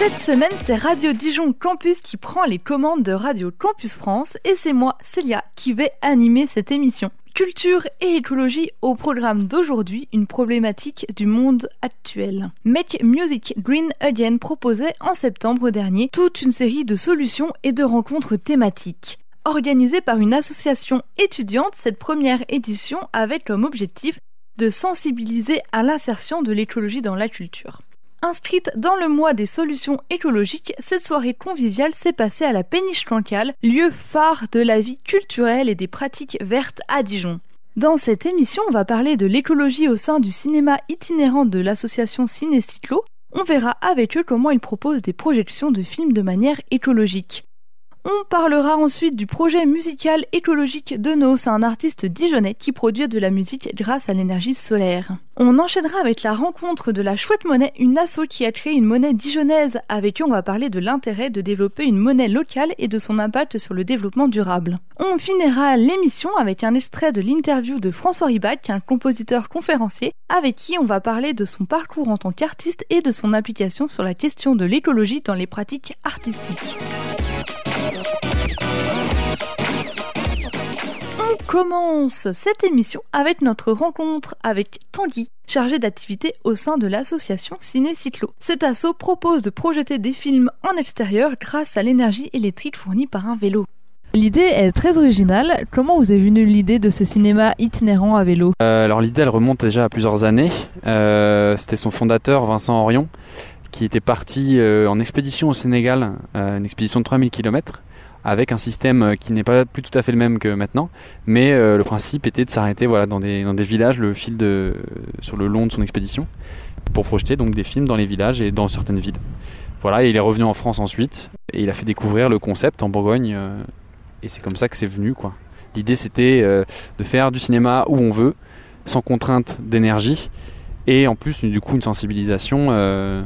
Cette semaine, c'est Radio Dijon Campus qui prend les commandes de Radio Campus France et c'est moi, Célia, qui vais animer cette émission. Culture et écologie au programme d'aujourd'hui, une problématique du monde actuel. Make Music Green Again proposait en septembre dernier toute une série de solutions et de rencontres thématiques. Organisée par une association étudiante, cette première édition avait comme objectif de sensibiliser à l'insertion de l'écologie dans la culture. Inscrite dans le mois des solutions écologiques, cette soirée conviviale s'est passée à la Péniche Cancale, lieu phare de la vie culturelle et des pratiques vertes à Dijon. Dans cette émission, on va parler de l'écologie au sein du cinéma itinérant de l'association Cinécyclo. On verra avec eux comment ils proposent des projections de films de manière écologique. On parlera ensuite du projet musical écologique de Nos, un artiste dijonnais qui produit de la musique grâce à l'énergie solaire. On enchaînera avec la rencontre de la Chouette Monnaie, une asso qui a créé une monnaie dijonnaise. Avec eux, on va parler de l'intérêt de développer une monnaie locale et de son impact sur le développement durable. On finira l'émission avec un extrait de l'interview de François Ribac, un compositeur conférencier, avec qui on va parler de son parcours en tant qu'artiste et de son application sur la question de l'écologie dans les pratiques artistiques. Commence cette émission avec notre rencontre avec Tanguy, chargé d'activité au sein de l'association Ciné Cyclo. Cet asso propose de projeter des films en extérieur grâce à l'énergie électrique fournie par un vélo. L'idée est très originale. Comment vous est venue l'idée de ce cinéma itinérant à vélo? Euh, alors l'idée elle remonte déjà à plusieurs années. Euh, C'était son fondateur Vincent Orion qui était parti euh, en expédition au Sénégal, euh, une expédition de 3000 km avec un système euh, qui n'est pas plus tout à fait le même que maintenant, mais euh, le principe était de s'arrêter voilà, dans, des, villages le fil de, sur le long de son expédition pour projeter donc des films dans les villages et dans certaines villes. Voilà, il est revenu en France ensuite et il a fait découvrir le concept en Bourgogne euh, et c'est comme ça que c'est venu quoi. L'idée c'était euh, de faire du cinéma où on veut, sans contrainte d'énergie et en plus du coup une sensibilisation euh,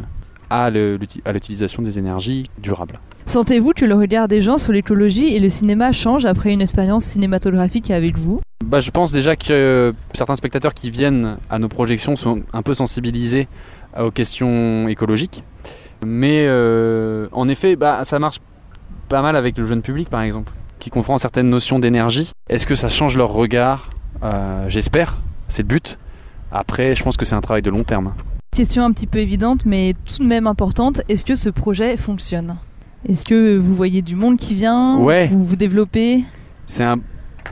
à l'utilisation des énergies durables. Sentez-vous que le regard des gens sur l'écologie et le cinéma change après une expérience cinématographique avec vous? Bah, je pense déjà que euh, certains spectateurs qui viennent à nos projections sont un peu sensibilisés aux questions écologiques. Mais euh, en effet, bah, ça marche pas mal avec le jeune public, par exemple, qui comprend certaines notions d'énergie. Est-ce que ça change leur regard? Euh, J'espère, c'est le but. Après, je pense que c'est un travail de long terme. Question un petit peu évidente mais tout de même importante, est-ce que ce projet fonctionne? Est-ce que vous voyez du monde qui vient Ouais. Vous vous développez C'est un,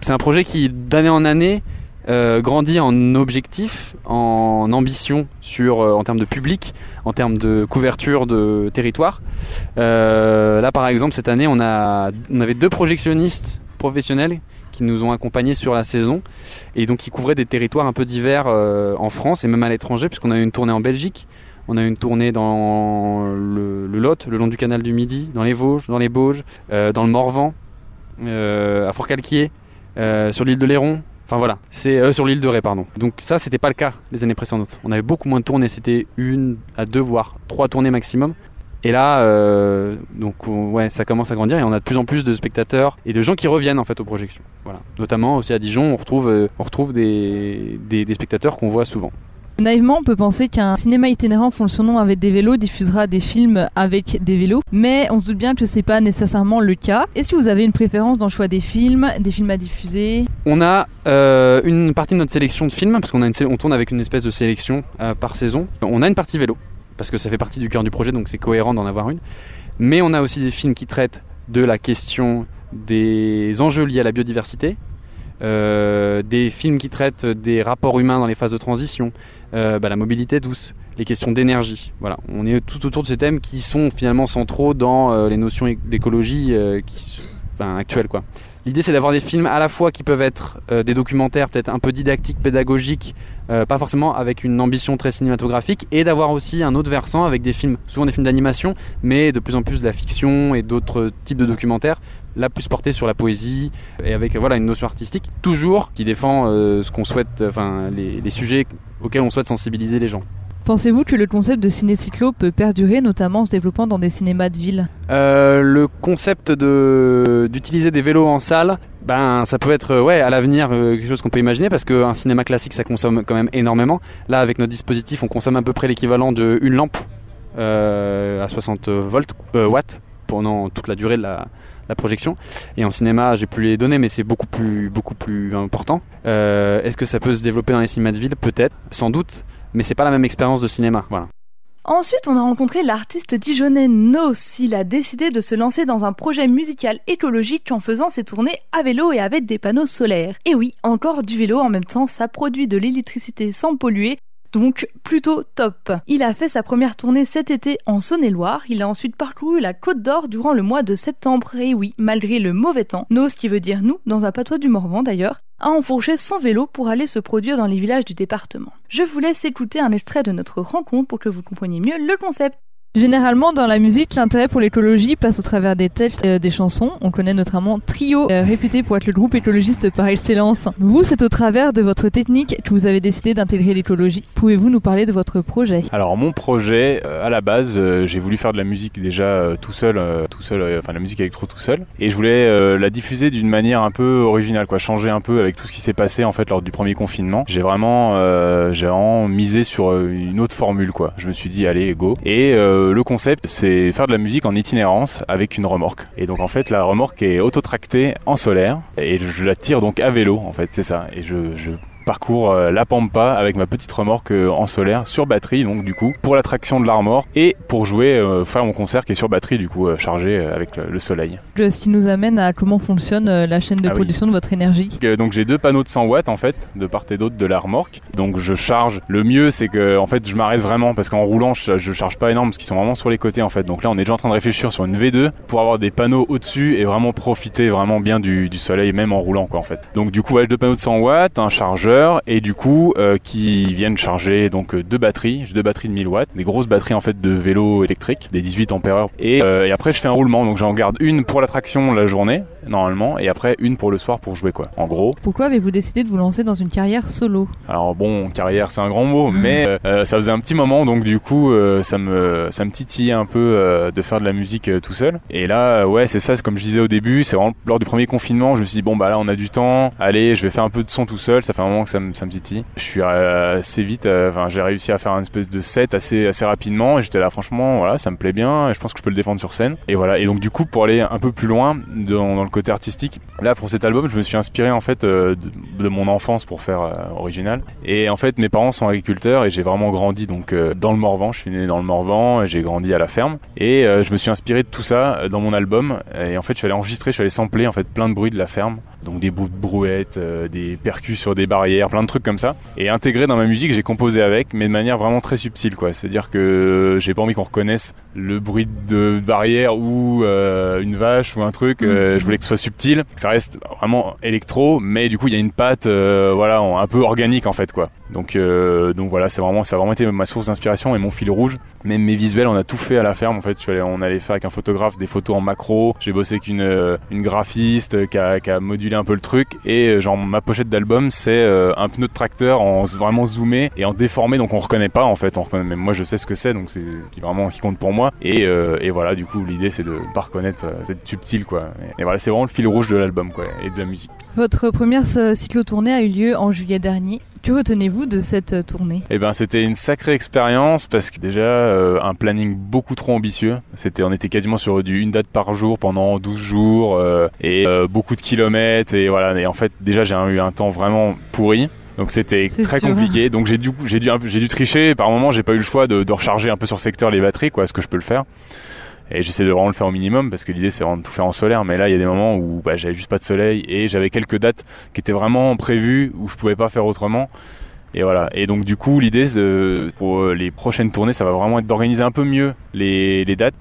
c'est un projet qui, d'année en année, euh, grandit en objectif, en ambition sur, euh, en termes de public, en termes de couverture de territoire. Euh, là, par exemple, cette année, on, a, on avait deux projectionnistes professionnels qui nous ont accompagnés sur la saison et donc qui couvraient des territoires un peu divers en France et même à l'étranger, puisqu'on a eu une tournée en Belgique. On a eu une tournée dans le, Lot, le long du canal du Midi, dans les Vosges, dans les Bauges, euh, dans le Morvan, euh, à Fort-Calquier, euh, sur l'île de Léron. Enfin voilà, c'est euh, sur l'île de Ré, pardon. Donc ça, c'était pas le cas les années précédentes. On avait beaucoup moins de tournées, c'était une à deux voire trois tournées maximum. Et là, ça commence à grandir et on a de plus en plus de spectateurs et de gens qui reviennent en fait aux projections. Voilà, notamment aussi à Dijon, on retrouve, des spectateurs qu'on voit souvent. Naïvement, on peut penser qu'un cinéma itinérant nom avec des vélos diffusera des films avec des vélos, mais on se doute bien que c'est pas nécessairement le cas. Est-ce que vous avez une préférence dans le choix des films, des films à diffuser? On a euh, une partie de notre sélection de films, parce qu'on tourne avec une espèce de sélection euh, par saison. On a une partie vélo, parce que ça fait partie du cœur du projet, donc c'est cohérent d'en avoir une. Mais on a aussi des films qui traitent de la question des enjeux liés à la biodiversité, euh, des films qui traitent des rapports humains dans les phases de transition, euh, bah, la mobilité douce, les questions d'énergie. Voilà, on est tout autour de ces thèmes qui sont finalement centraux dans euh, les notions d'écologie euh, qui actuelles, quoi. L'idée c'est d'avoir des films à la fois qui peuvent être euh, des documentaires peut-être un peu didactiques, pédagogiques, euh, pas forcément avec une ambition très cinématographique, et d'avoir aussi un autre versant avec des films, souvent des films d'animation, mais de plus en plus de la fiction et d'autres types de documentaires, là plus portés sur la poésie et avec voilà une notion artistique, toujours qui défend ce qu'on souhaite, enfin les sujets auxquels on souhaite sensibiliser les gens. Pensez-vous que le concept de ciné-cyclo peut perdurer, notamment en se développant dans des cinémas de ville? Euh, Le concept d'utiliser des vélos en salle, ben, ça peut être ouais, à l'avenir euh, quelque chose qu'on peut imaginer parce qu'un cinéma classique ça consomme quand même énormément. Là, avec notre dispositif, on consomme à peu près l'équivalent d'une lampe euh, à 60 volts, watts pendant toute la durée de la, la projection. Et en cinéma, j'ai plus les données, mais c'est beaucoup plus, beaucoup plus important. Est-ce que ça peut se développer dans les cinémas de ville? Peut-être, sans doute mais c'est pas la même expérience de cinéma. Voilà. Ensuite, on a rencontré l'artiste dijonnais Nos. Il a décidé de se lancer dans un projet musical écologique en faisant ses tournées à vélo et avec des panneaux solaires. Et oui, encore du vélo en même temps, ça produit de l'électricité sans polluer, donc plutôt top. Il a fait sa première tournée cet été en Saône-et-Loire, il a ensuite parcouru la Côte d'Or durant le mois de septembre, et oui, malgré le mauvais temps, Nos qui veut dire nous dans un patois du Morvan d'ailleurs, a enfourché son vélo pour aller se produire dans les villages du département. Je vous laisse écouter un extrait de notre rencontre pour que vous compreniez mieux le concept. Généralement, dans la musique, l'intérêt pour l'écologie passe au travers des textes euh, des chansons. On connaît notamment Trio, euh, réputé pour être le groupe écologiste par excellence. Vous, c'est au travers de votre technique que vous avez décidé d'intégrer l'écologie. Pouvez-vous nous parler de votre projet? Alors, mon projet, euh, à la base, j'ai voulu faire de la musique déjà tout seul, tout seul, enfin la musique électro tout seul, et je voulais la diffuser d'une manière un peu originale, quoi, changer un peu avec tout ce qui s'est passé en fait lors du premier confinement. J'ai vraiment, j'ai vraiment misé sur une autre formule, quoi. Je me suis dit, allez, go. Et le concept, c'est faire de la musique en itinérance avec une remorque. Et donc en fait, la remorque est autotractée en solaire et je la tire donc à vélo en fait, c'est ça. Et je, je parcours euh, la Pampa avec ma petite remorque euh, en solaire sur batterie donc du coup pour l'attraction de la remorque et pour jouer euh, faire mon concert qui est sur batterie du coup chargé avec le, soleil. Ce qui nous amène à comment fonctionne la chaîne de ah production de votre énergie. Donc j'ai deux panneaux de 100 watts en fait de part et d'autre de la remorque. Donc je charge. Le mieux c'est que en fait je m'arrête vraiment parce qu'en roulant je, je, charge pas énorme parce qu'ils sont vraiment sur les côtés en fait. Donc là on est déjà en train de réfléchir sur une V2 pour avoir des panneaux au-dessus et vraiment profiter vraiment bien du, du, soleil même en roulant quoi en fait. Donc du coup j'ai deux panneaux de 100 watts, un chargeur et du coup euh, qui viennent charger donc euh, deux batteries, deux batteries de 1000 watts, des grosses batteries en fait de vélo électrique, des 18 ampères et, euh, et après je fais un roulement. Donc j'en garde une pour l'attraction la journée normalement et après une pour le soir pour jouer quoi. En gros. Pourquoi avez-vous décidé de vous lancer dans une carrière solo? Alors bon carrière c'est un grand mot mais ça faisait un petit moment. Donc du coup ça me ça me titillait un peu de faire de la musique tout seul. Et là ouais c'est ça comme je disais au début c'est vraiment lors du premier confinement je me suis dit bon bah là on a du temps. Allez je vais faire un peu de son tout seul. Ça fait un moment que ça me, titille. Je suis euh, assez vite, euh, enfin j'ai réussi à faire une espèce de set assez, assez rapidement et j'étais là franchement voilà ça me plaît bien et je pense que je peux le défendre sur scène. Et voilà et donc du coup pour aller un peu plus loin dans, le côté artistique, là pour cet album je me suis inspiré en fait euh, de, mon enfance pour faire original. Et en fait mes parents sont agriculteurs et j'ai vraiment grandi donc dans le Morvan, je suis né dans le Morvan, j'ai grandi à la ferme et je me suis inspiré de tout ça dans mon album et en fait je suis allé enregistrer, je suis allé sampler en fait plein de bruits de la ferme, donc des bouts de brouettes, des percus sur des barrières, plein de trucs comme ça. Et intégré dans ma musique, j'ai composé avec, mais de manière vraiment très subtile, quoi. C'est-à-dire que j'ai pas envie qu'on reconnaisse le bruit de barrière ou euh, une vache ou un truc. Euh, je voulais que ce soit subtil, que ça reste vraiment électro, mais du coup il y a une patte, euh, voilà, un peu organique en fait, quoi. Donc, donc voilà, c'est vraiment, ça a vraiment été ma source d'inspiration et mon fil rouge. Même mes visuels, on a tout fait à la ferme. En fait, je suis allé, on allait faire avec un photographe des photos en macro. J'ai bossé avec une, une graphiste qui a, qui a modulé un peu le truc. Et genre ma pochette d'album, c'est un pneu de tracteur en vraiment zoomé et en déformé, donc on reconnaît pas en fait. On reconnaît, même moi je sais ce que c'est, donc c'est qui vraiment qui compte pour moi. Et, euh, et voilà, du coup l'idée c'est de pas reconnaître, euh, c'est subtil quoi. Et, voilà, c'est vraiment le fil rouge de l'album quoi et de la musique. Votre première cyclo-tournée a eu lieu en juillet dernier. Que retenez-vous de cette euh, tournée? Eh ben, c'était une sacrée expérience parce que déjà un planning beaucoup trop ambitieux. C'était, on était quasiment sur du une date par jour pendant 12 jours et beaucoup de kilomètres et voilà. Et en fait, déjà j'ai eu un temps vraiment pourri. Donc c'était très compliqué. Donc j'ai dû, j'ai dû, j'ai dû tricher. Par moment, j'ai pas eu le choix de, de, recharger un peu sur secteur les batteries, quoi. Est-ce que je peux le faire Et j'essaie de vraiment le faire au minimum parce que l'idée c'est vraiment de tout faire en solaire. Mais là, il y a des moments où bah, j'avais juste pas de soleil et j'avais quelques dates qui étaient vraiment prévues où je pouvais pas faire autrement. Et voilà. Et donc du coup, l'idée pour les prochaines tournées, ça va vraiment être d'organiser un peu mieux les, dates,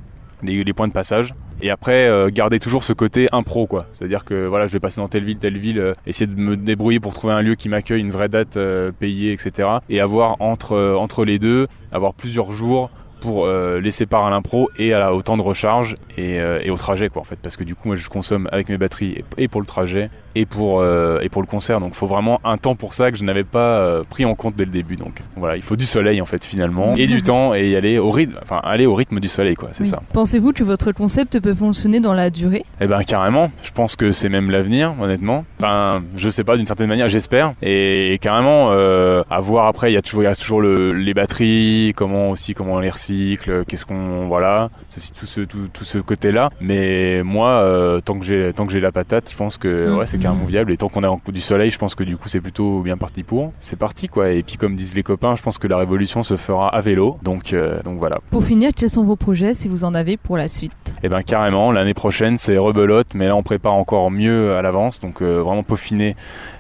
les, points de passage Et après, euh, garder toujours ce côté impro, quoi. C'est-à-dire que voilà, je vais passer dans telle ville, telle ville, euh, essayer de me débrouiller pour trouver un lieu qui m'accueille, une vraie date euh, payée, etc. Et avoir entre, euh, entre les deux, avoir plusieurs jours pour euh, les séparer à l'impro et au temps de recharge et, euh, et au trajet quoi en fait. Parce que du coup moi je consomme avec mes batteries et pour le trajet et pour euh, et pour le concert donc faut vraiment un temps pour ça que je n'avais pas euh, pris en compte dès le début donc voilà il faut du soleil en fait finalement et du temps et y aller au rythme enfin aller au rythme du soleil quoi c'est Oui. ça Pensez-vous que votre concept peut fonctionner dans la durée? Eh ben carrément, je pense que c'est même l'avenir, honnêtement. Enfin, je sais pas, d'une certaine manière, j'espère. Et, carrément, euh, à voir après, il y a toujours, il reste toujours le, les batteries, comment aussi, comment on les recycle, qu'est-ce qu'on, voilà, ceci, tout ce, tout, tout ce côté-là. Mais moi, euh, tant que j'ai, tant que j'ai la patate, je pense que Mm. ouais, c'est viable. Et tant qu'on a du soleil, je pense que du coup, c'est plutôt bien parti pour. C'est parti quoi. Et puis comme disent les copains, je pense que la révolution se fera à vélo. Donc, euh, donc voilà. Pour finir, quels sont vos projets si vous en avez pour la suite? Eh ben carrément, l'année prochaine c'est rebelote, mais là on prépare encore mieux à l'avance, donc euh, vraiment peaufiner,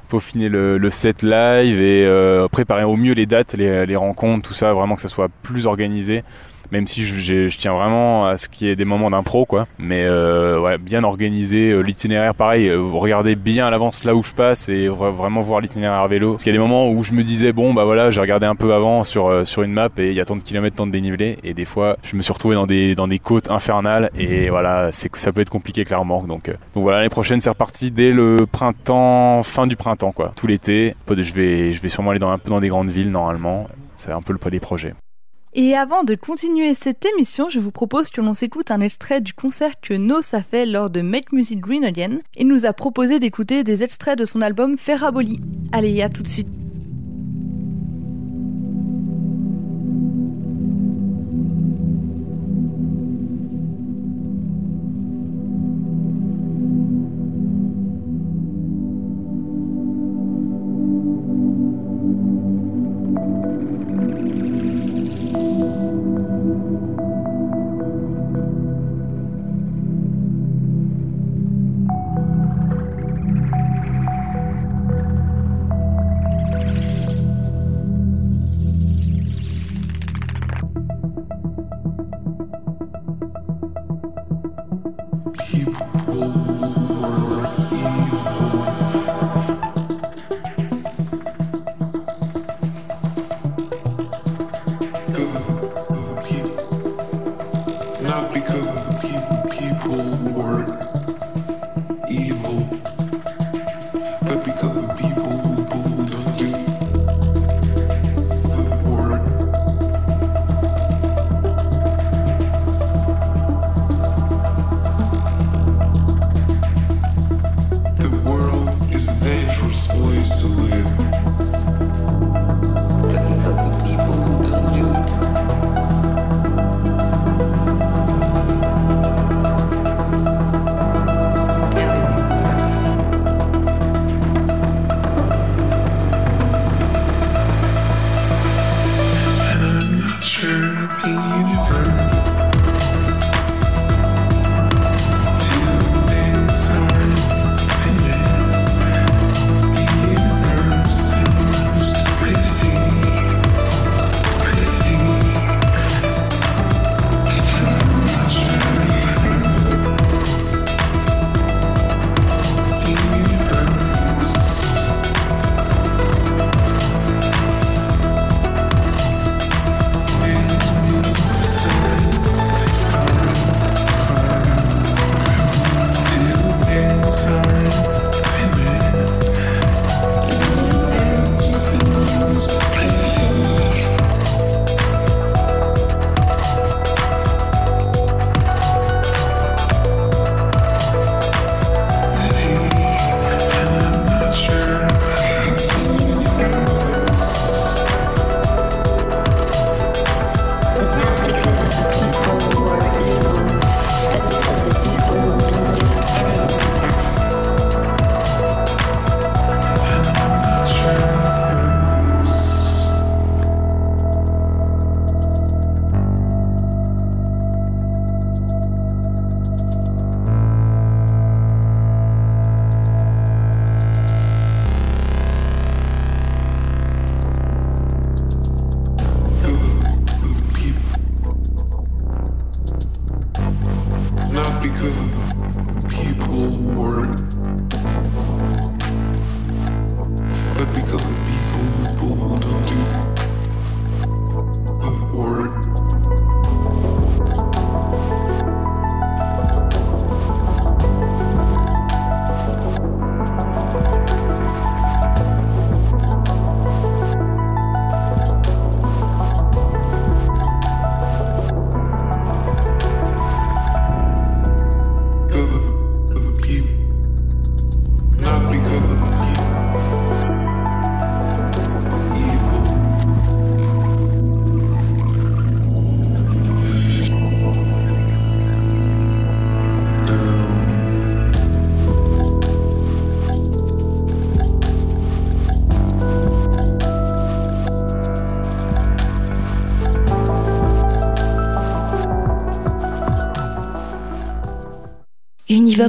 peaufiner le, le set live et euh, préparer au mieux les dates, les, les rencontres, tout ça, vraiment que ça soit plus organisé. Même si je, tiens vraiment à ce qu'il y ait des moments d'impro, quoi. Mais euh, ouais, bien organisé, euh, l'itinéraire, pareil. euh, regardez bien à l'avance là où je passe et vra- vraiment voir l'itinéraire vélo. Parce qu'il y a des moments où je me disais bon bah voilà, j'ai regardé un peu avant sur une map et il y a tant de kilomètres, tant de dénivelé. Et des fois, je me suis retrouvé dans des côtes infernales et voilà, c'est ça peut être compliqué clairement. Donc voilà, l'année prochaine c'est reparti dès le printemps, fin du printemps quoi, tout l'été. Je vais je vais sûrement aller dans un peu dans des grandes villes normalement. C'est un peu le pas des projets. Et avant de continuer cette émission, je vous propose que l'on s'écoute un extrait du concert que Nos a fait lors de Make Music Green Again. Il nous a proposé d'écouter des extraits de son album Ferraboli. Allez, à tout de suite.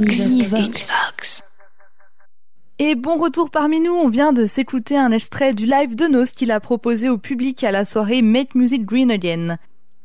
Univox. Univox. Et bon retour parmi nous, on vient de s'écouter un extrait du live de Nos qu'il a proposé au public à la soirée Make Music Green Again.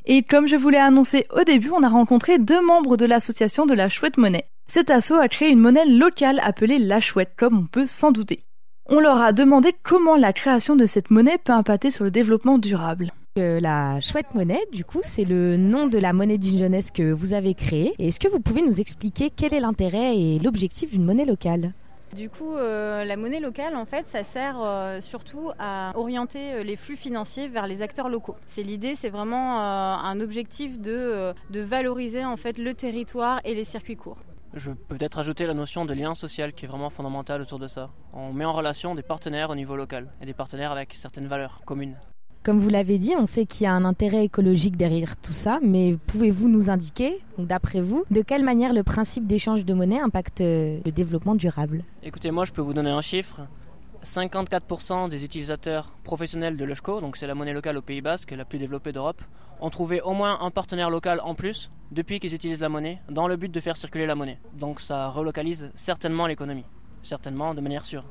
Et comme je vous l'ai annoncé au début, on a rencontré deux membres de l'association de la Chouette Monnaie. Cet asso a créé une monnaie locale appelée la Chouette, comme on peut s'en douter. On leur a demandé comment la création de cette monnaie peut impacter sur le développement durable. Euh, la chouette monnaie, du coup, c'est le nom de la monnaie d'une jeunesse que vous avez créée. Est-ce que vous pouvez nous expliquer quel est l'intérêt et l'objectif d'une monnaie locale? Du coup, euh, la monnaie locale, en fait, ça sert euh, surtout à orienter euh, les flux financiers vers les acteurs locaux. C'est l'idée, c'est vraiment un objectif de, de valoriser en fait le territoire et les circuits courts. Je peux peut-être ajouter la notion de lien social qui est vraiment fondamentale autour de ça. On met en relation des partenaires au niveau local et des partenaires avec certaines valeurs communes. Comme vous l'avez dit, on sait qu'il y a un intérêt écologique derrière tout ça, mais pouvez-vous nous indiquer, d'après vous, de quelle manière le principe d'échange de monnaie impacte euh, le développement durable? Écoutez, moi je peux vous donner un chiffre. 54% des utilisateurs professionnels de l'EUSCO, donc c'est la monnaie locale au Pays Basque, la plus développée d'Europe, ont trouvé au moins un partenaire local en plus depuis qu'ils utilisent la monnaie, dans le but de faire circuler la monnaie. Donc ça relocalise certainement l'économie, certainement de manière sûre.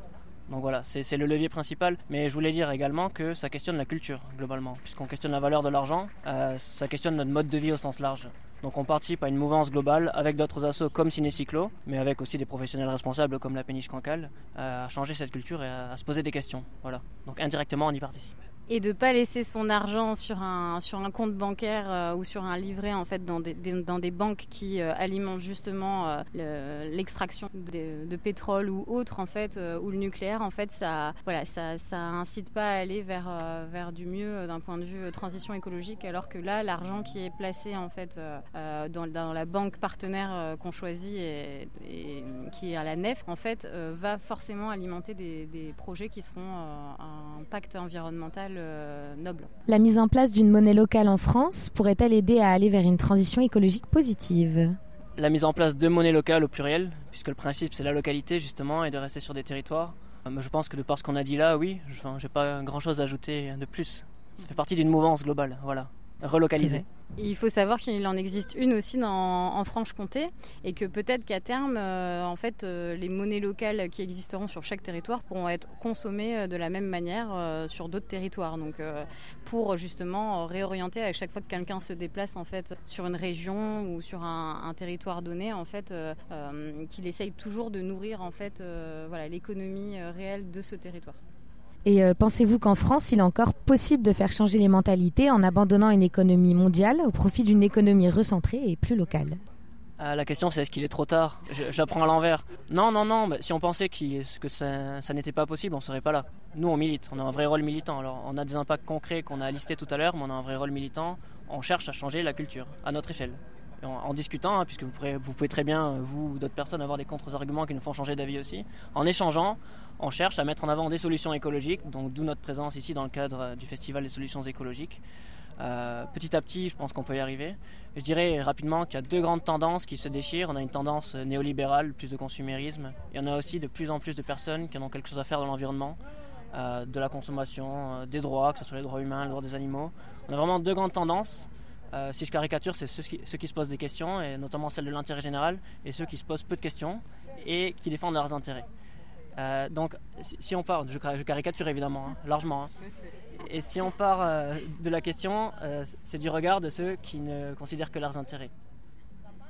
Donc voilà, c'est le levier principal. Mais je voulais dire également que ça questionne la culture, globalement. Puisqu'on questionne la valeur de l'argent, euh, ça questionne notre mode de vie au sens large. Donc on participe à une mouvance globale avec d'autres assos comme Ciné-Cyclo, mais avec aussi des professionnels responsables comme la Péniche Cancale, euh, à changer cette culture et à, à se poser des questions. Voilà. Donc indirectement, on y participe et de pas laisser son argent sur un sur un compte bancaire euh, ou sur un livret en fait dans des, dans des banques qui euh, alimentent justement euh, l'extraction de, pétrole ou autre en fait ou le nucléaire en fait ça voilà ça ça incite pas à aller vers vers du mieux d'un point de vue transition écologique alors que là l'argent qui est placé en fait dans, la banque partenaire qu'on choisit et, qui est à la nef en fait va forcément alimenter des, projets qui seront un pacte environnemental noble. La mise en place d'une monnaie locale en France pourrait-elle aider à aller vers une transition écologique positive? La mise en place de monnaie locale au pluriel, puisque le principe c'est la localité justement et de rester sur des territoires. Euh, je pense que de par ce qu'on a dit là, oui, je n'ai pas grand-chose à ajouter de plus. Ça fait partie d'une mouvance globale, voilà, il faut savoir qu'il en existe une aussi en Franche-Comté et que peut-être qu'à terme, euh, en fait, euh, les monnaies locales qui existeront sur chaque territoire pourront être consommées euh, de la même manière sur d'autres territoires. Donc, pour justement réorienter à chaque fois que quelqu'un se déplace en fait sur une région ou sur un, territoire donné, en fait, qu'il essaye toujours de nourrir en fait, voilà, l'économie réelle de ce territoire. Et euh, pensez-vous qu'en France, il est encore possible de faire changer les mentalités en abandonnant une économie mondiale au profit d'une économie recentrée et plus locale? Ah, la question c'est est-ce qu'il est trop tard? J'apprends à l'envers. Non, non, non, si on pensait que ça, n'était pas possible, on ne serait pas là. Nous on milite, on a un vrai rôle militant. Alors on a des impacts concrets qu'on a listés tout à l'heure, mais on a un vrai rôle militant. On cherche à changer la culture, à notre échelle. En, discutant, hein, puisque vous pouvez, vous pouvez, très bien, vous ou d'autres personnes, avoir des contre-arguments qui nous font changer d'avis aussi. En échangeant, on cherche à mettre en avant des solutions écologiques, donc d'où notre présence ici dans le cadre euh, du Festival des solutions écologiques. Euh, petit à petit, je pense qu'on peut y arriver. Je dirais rapidement qu'il y a deux grandes tendances qui se déchirent. On a une tendance néolibérale, plus de consumérisme. Il y en a aussi de plus en plus de personnes qui en ont quelque chose à faire dans l'environnement, euh, de la consommation, des droits, que ce soit les droits humains, les droits des animaux. On a vraiment deux grandes tendances. si je caricature, c'est ceux qui, ceux qui, se posent des questions, et notamment celle de l'intérêt général, et ceux qui se posent peu de questions et qui défendent leurs intérêts. Euh, donc, si, on part, je, caricature évidemment, hein, largement, hein. et si on part euh, de la question, euh, c'est du regard de ceux qui ne considèrent que leurs intérêts.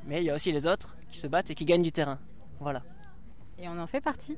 Mais il y a aussi les autres qui se battent et qui gagnent du terrain. Voilà. Et on en fait partie.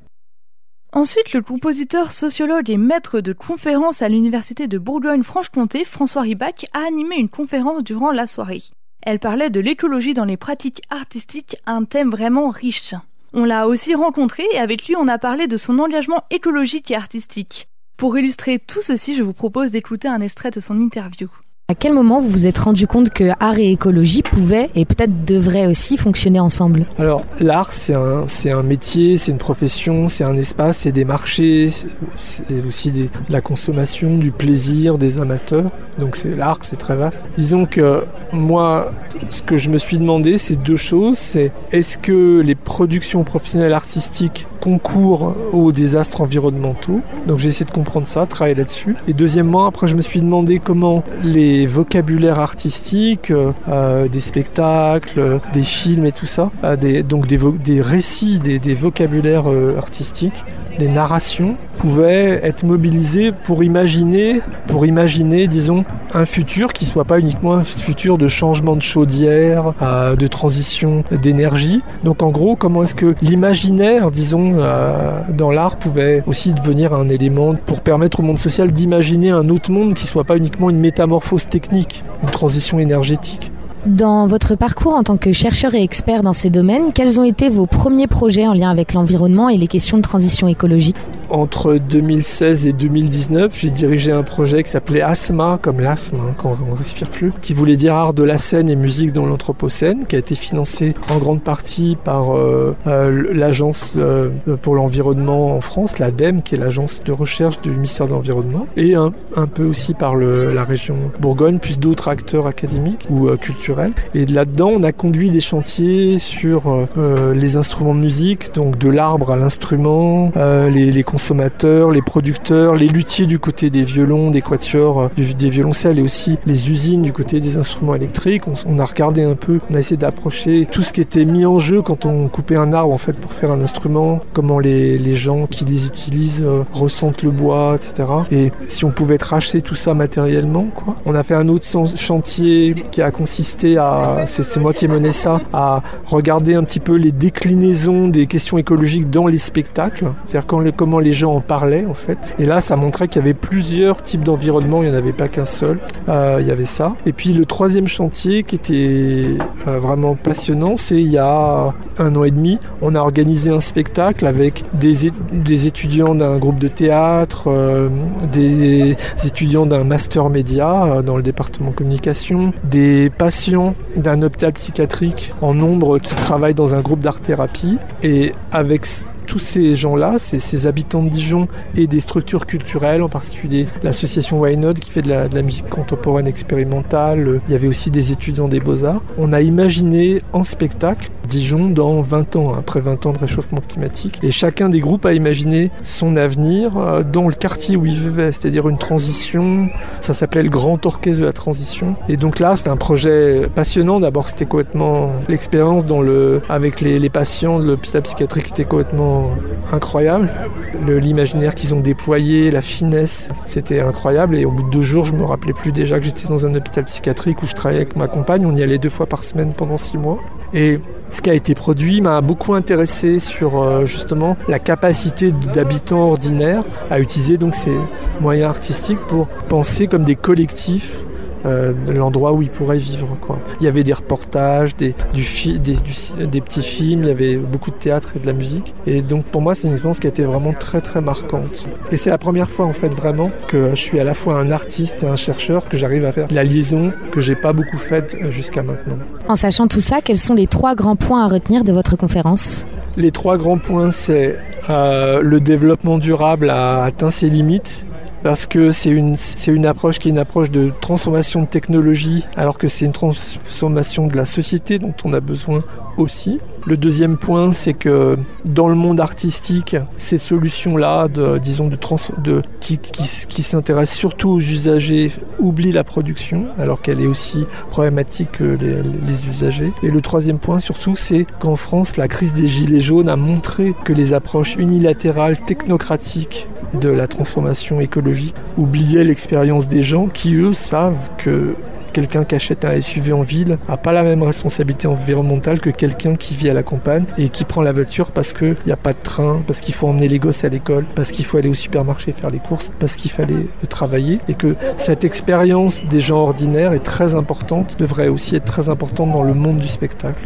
Ensuite, le compositeur, sociologue et maître de conférences à l'université de Bourgogne-Franche-Comté, François Ribac, a animé une conférence durant la soirée. Elle parlait de l'écologie dans les pratiques artistiques, un thème vraiment riche. On l'a aussi rencontré et avec lui on a parlé de son engagement écologique et artistique. Pour illustrer tout ceci, je vous propose d'écouter un extrait de son interview. À quel moment vous vous êtes rendu compte que art et écologie pouvaient et peut-être devraient aussi fonctionner ensemble? Alors l'art c'est un, métier, c'est une profession, c'est un espace, c'est des marchés, c'est aussi de la consommation, du plaisir des amateurs. Donc c'est l'art, c'est très vaste. Disons que moi, ce que je me suis demandé, c'est deux choses. C'est est-ce que les productions professionnelles artistiques concourt aux désastres environnementaux. Donc j'ai essayé de comprendre ça, travailler là-dessus. Et deuxièmement, après je me suis demandé comment les vocabulaires artistiques, euh, euh, des spectacles, des films et tout ça, euh, donc des, récits, des, vocabulaires artistiques, des narrations pouvaient être mobilisés pour imaginer, pour imaginer, disons, un futur qui soit pas uniquement un futur de changement de chaudière, de transition d'énergie. Donc en gros, comment est-ce que l'imaginaire, disons, euh, dans l'art pouvait aussi devenir un élément pour permettre au monde social d'imaginer un autre monde qui soit pas uniquement une métamorphose technique, une transition énergétique. Dans votre parcours en tant que chercheur et expert dans ces domaines, quels ont été vos premiers projets en lien avec l'environnement et les questions de transition écologique Entre 2016 et 2019, j'ai dirigé un projet qui s'appelait ASMA, comme l'asthme, hein, quand on ne respire plus, qui voulait dire art de la scène et musique dans l'Anthropocène, qui a été financé en grande partie par euh, euh, l'Agence euh, pour l'environnement en France, l'ADEME, qui est l'agence de recherche du ministère de l'Environnement, et un, peu aussi par la région Bourgogne, puis d'autres acteurs académiques ou culturels et là-dedans, on a conduit des chantiers sur euh, euh, les instruments de musique, donc de l'arbre à l'instrument, euh, les, consommateurs, les producteurs, les luthiers du côté des violons, des quatuors, des violoncelles et aussi les usines du côté des instruments électriques. On, a regardé un peu, on a essayé d'approcher tout ce qui était mis en jeu quand on coupait un arbre en fait pour faire un instrument, comment les, les gens qui les utilisent ressentent le bois, etc. Et si on pouvait racheter tout ça matériellement, quoi. On a fait un autre chantier qui a consisté à, c'est moi qui ai mené ça, à regarder un petit peu les déclinaisons des questions écologiques dans les spectacles, c'est-à-dire comment les gens en parlaient en fait. Et là, ça montrait qu'il y avait plusieurs types d'environnements, il n'y en avait pas qu'un seul. Euh, il y avait ça. Et puis le troisième chantier qui était euh, vraiment passionnant, c'est il y a un an et demi, on a organisé un spectacle avec des, des étudiants d'un groupe de théâtre, euh, des étudiants d'un master média dans le département communication, des patients d'un hôpital psychiatrique en nombre qui travaille dans un groupe d'art-thérapie. Et avec tous ces gens-là, ces, habitants de Dijon et des structures culturelles, en particulier l'association Why Not qui fait de la, musique contemporaine expérimentale, il y avait aussi des étudiants des beaux-arts. On a imaginé en spectacle Dijon dans 20 ans, après 20 ans de réchauffement climatique. Et chacun des groupes a imaginé son avenir euh, dans le quartier où il vivait, c'est-à-dire une transition. Ça s'appelait le Grand Orchestre de la Transition. Et donc là, c'était un projet passionnant. D'abord, c'était complètement l'expérience avec les, les patients de l'hôpital psychiatrique était complètement incroyable. L'imaginaire qu'ils ont déployé, la finesse, c'était incroyable. Et au bout de deux jours, je me rappelais plus déjà que j'étais dans un hôpital psychiatrique où je travaillais avec ma compagne. On y allait deux fois par semaine pendant six mois. Et ce qui a été produit m'a beaucoup intéressé sur euh, justement la capacité d'habitants ordinaires à utiliser donc ces moyens artistiques pour penser comme des collectifs euh, l'endroit où il pourrait vivre. Quoi. Il y avait des reportages, des, du des, des, petits films, il y avait beaucoup de théâtre et de la musique. Et donc pour moi, c'est une expérience qui a été vraiment très très marquante. Et c'est la première fois en fait vraiment que je suis à la fois un artiste et un chercheur, que j'arrive à faire la liaison que j'ai pas beaucoup faite euh, jusqu'à maintenant. En sachant tout ça, quels sont les trois grands points à retenir de votre conférence? Les trois grands points, c'est euh, le développement durable a atteint ses limites parce que c'est une, une approche qui est une approche de transformation de technologie, alors que c'est une transformation de la société dont on a besoin aussi. Le deuxième point, c'est que dans le monde artistique, ces solutions-là, disons, de, trans, de qui, qui, s'intéressent surtout aux usagers, oublient la production, alors qu'elle est aussi problématique que les usagers. Et le troisième point, surtout, c'est qu'en France, la crise des gilets jaunes a montré que les approches unilatérales, technocratiques de la transformation écologique oubliaient l'expérience des gens qui, eux, savent que quelqu'un qui achète un SUV en ville n'a pas la même responsabilité environnementale que quelqu'un qui vit à la campagne et qui prend la voiture parce qu'il n'y a pas de train, parce qu'il faut emmener les gosses à l'école, parce qu'il faut aller au supermarché faire les courses, parce qu'il fallait travailler et que cette expérience des gens ordinaires est très importante, devrait aussi être très importante dans le monde du spectacle.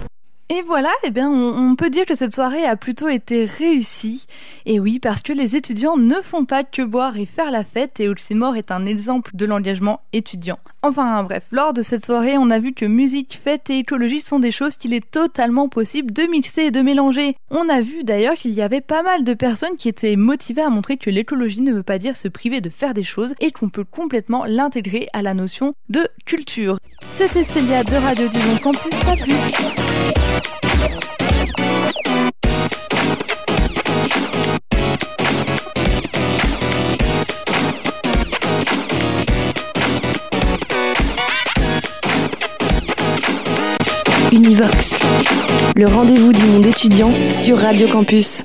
Et voilà, eh bien, on, peut dire que cette soirée a plutôt été réussie. Et oui, parce que les étudiants ne font pas que boire et faire la fête, et Oxymore est un exemple de l'engagement étudiant. Enfin bref, lors de cette soirée, on a vu que musique, fête et écologie sont des choses qu'il est totalement possible de mixer et de mélanger. On a vu d'ailleurs qu'il y avait pas mal de personnes qui étaient motivées à montrer que l'écologie ne veut pas dire se priver de faire des choses et qu'on peut complètement l'intégrer à la notion de culture. C'était Célia de Radio Dijon Campus. Univox, le rendez-vous du monde étudiant sur Radio Campus.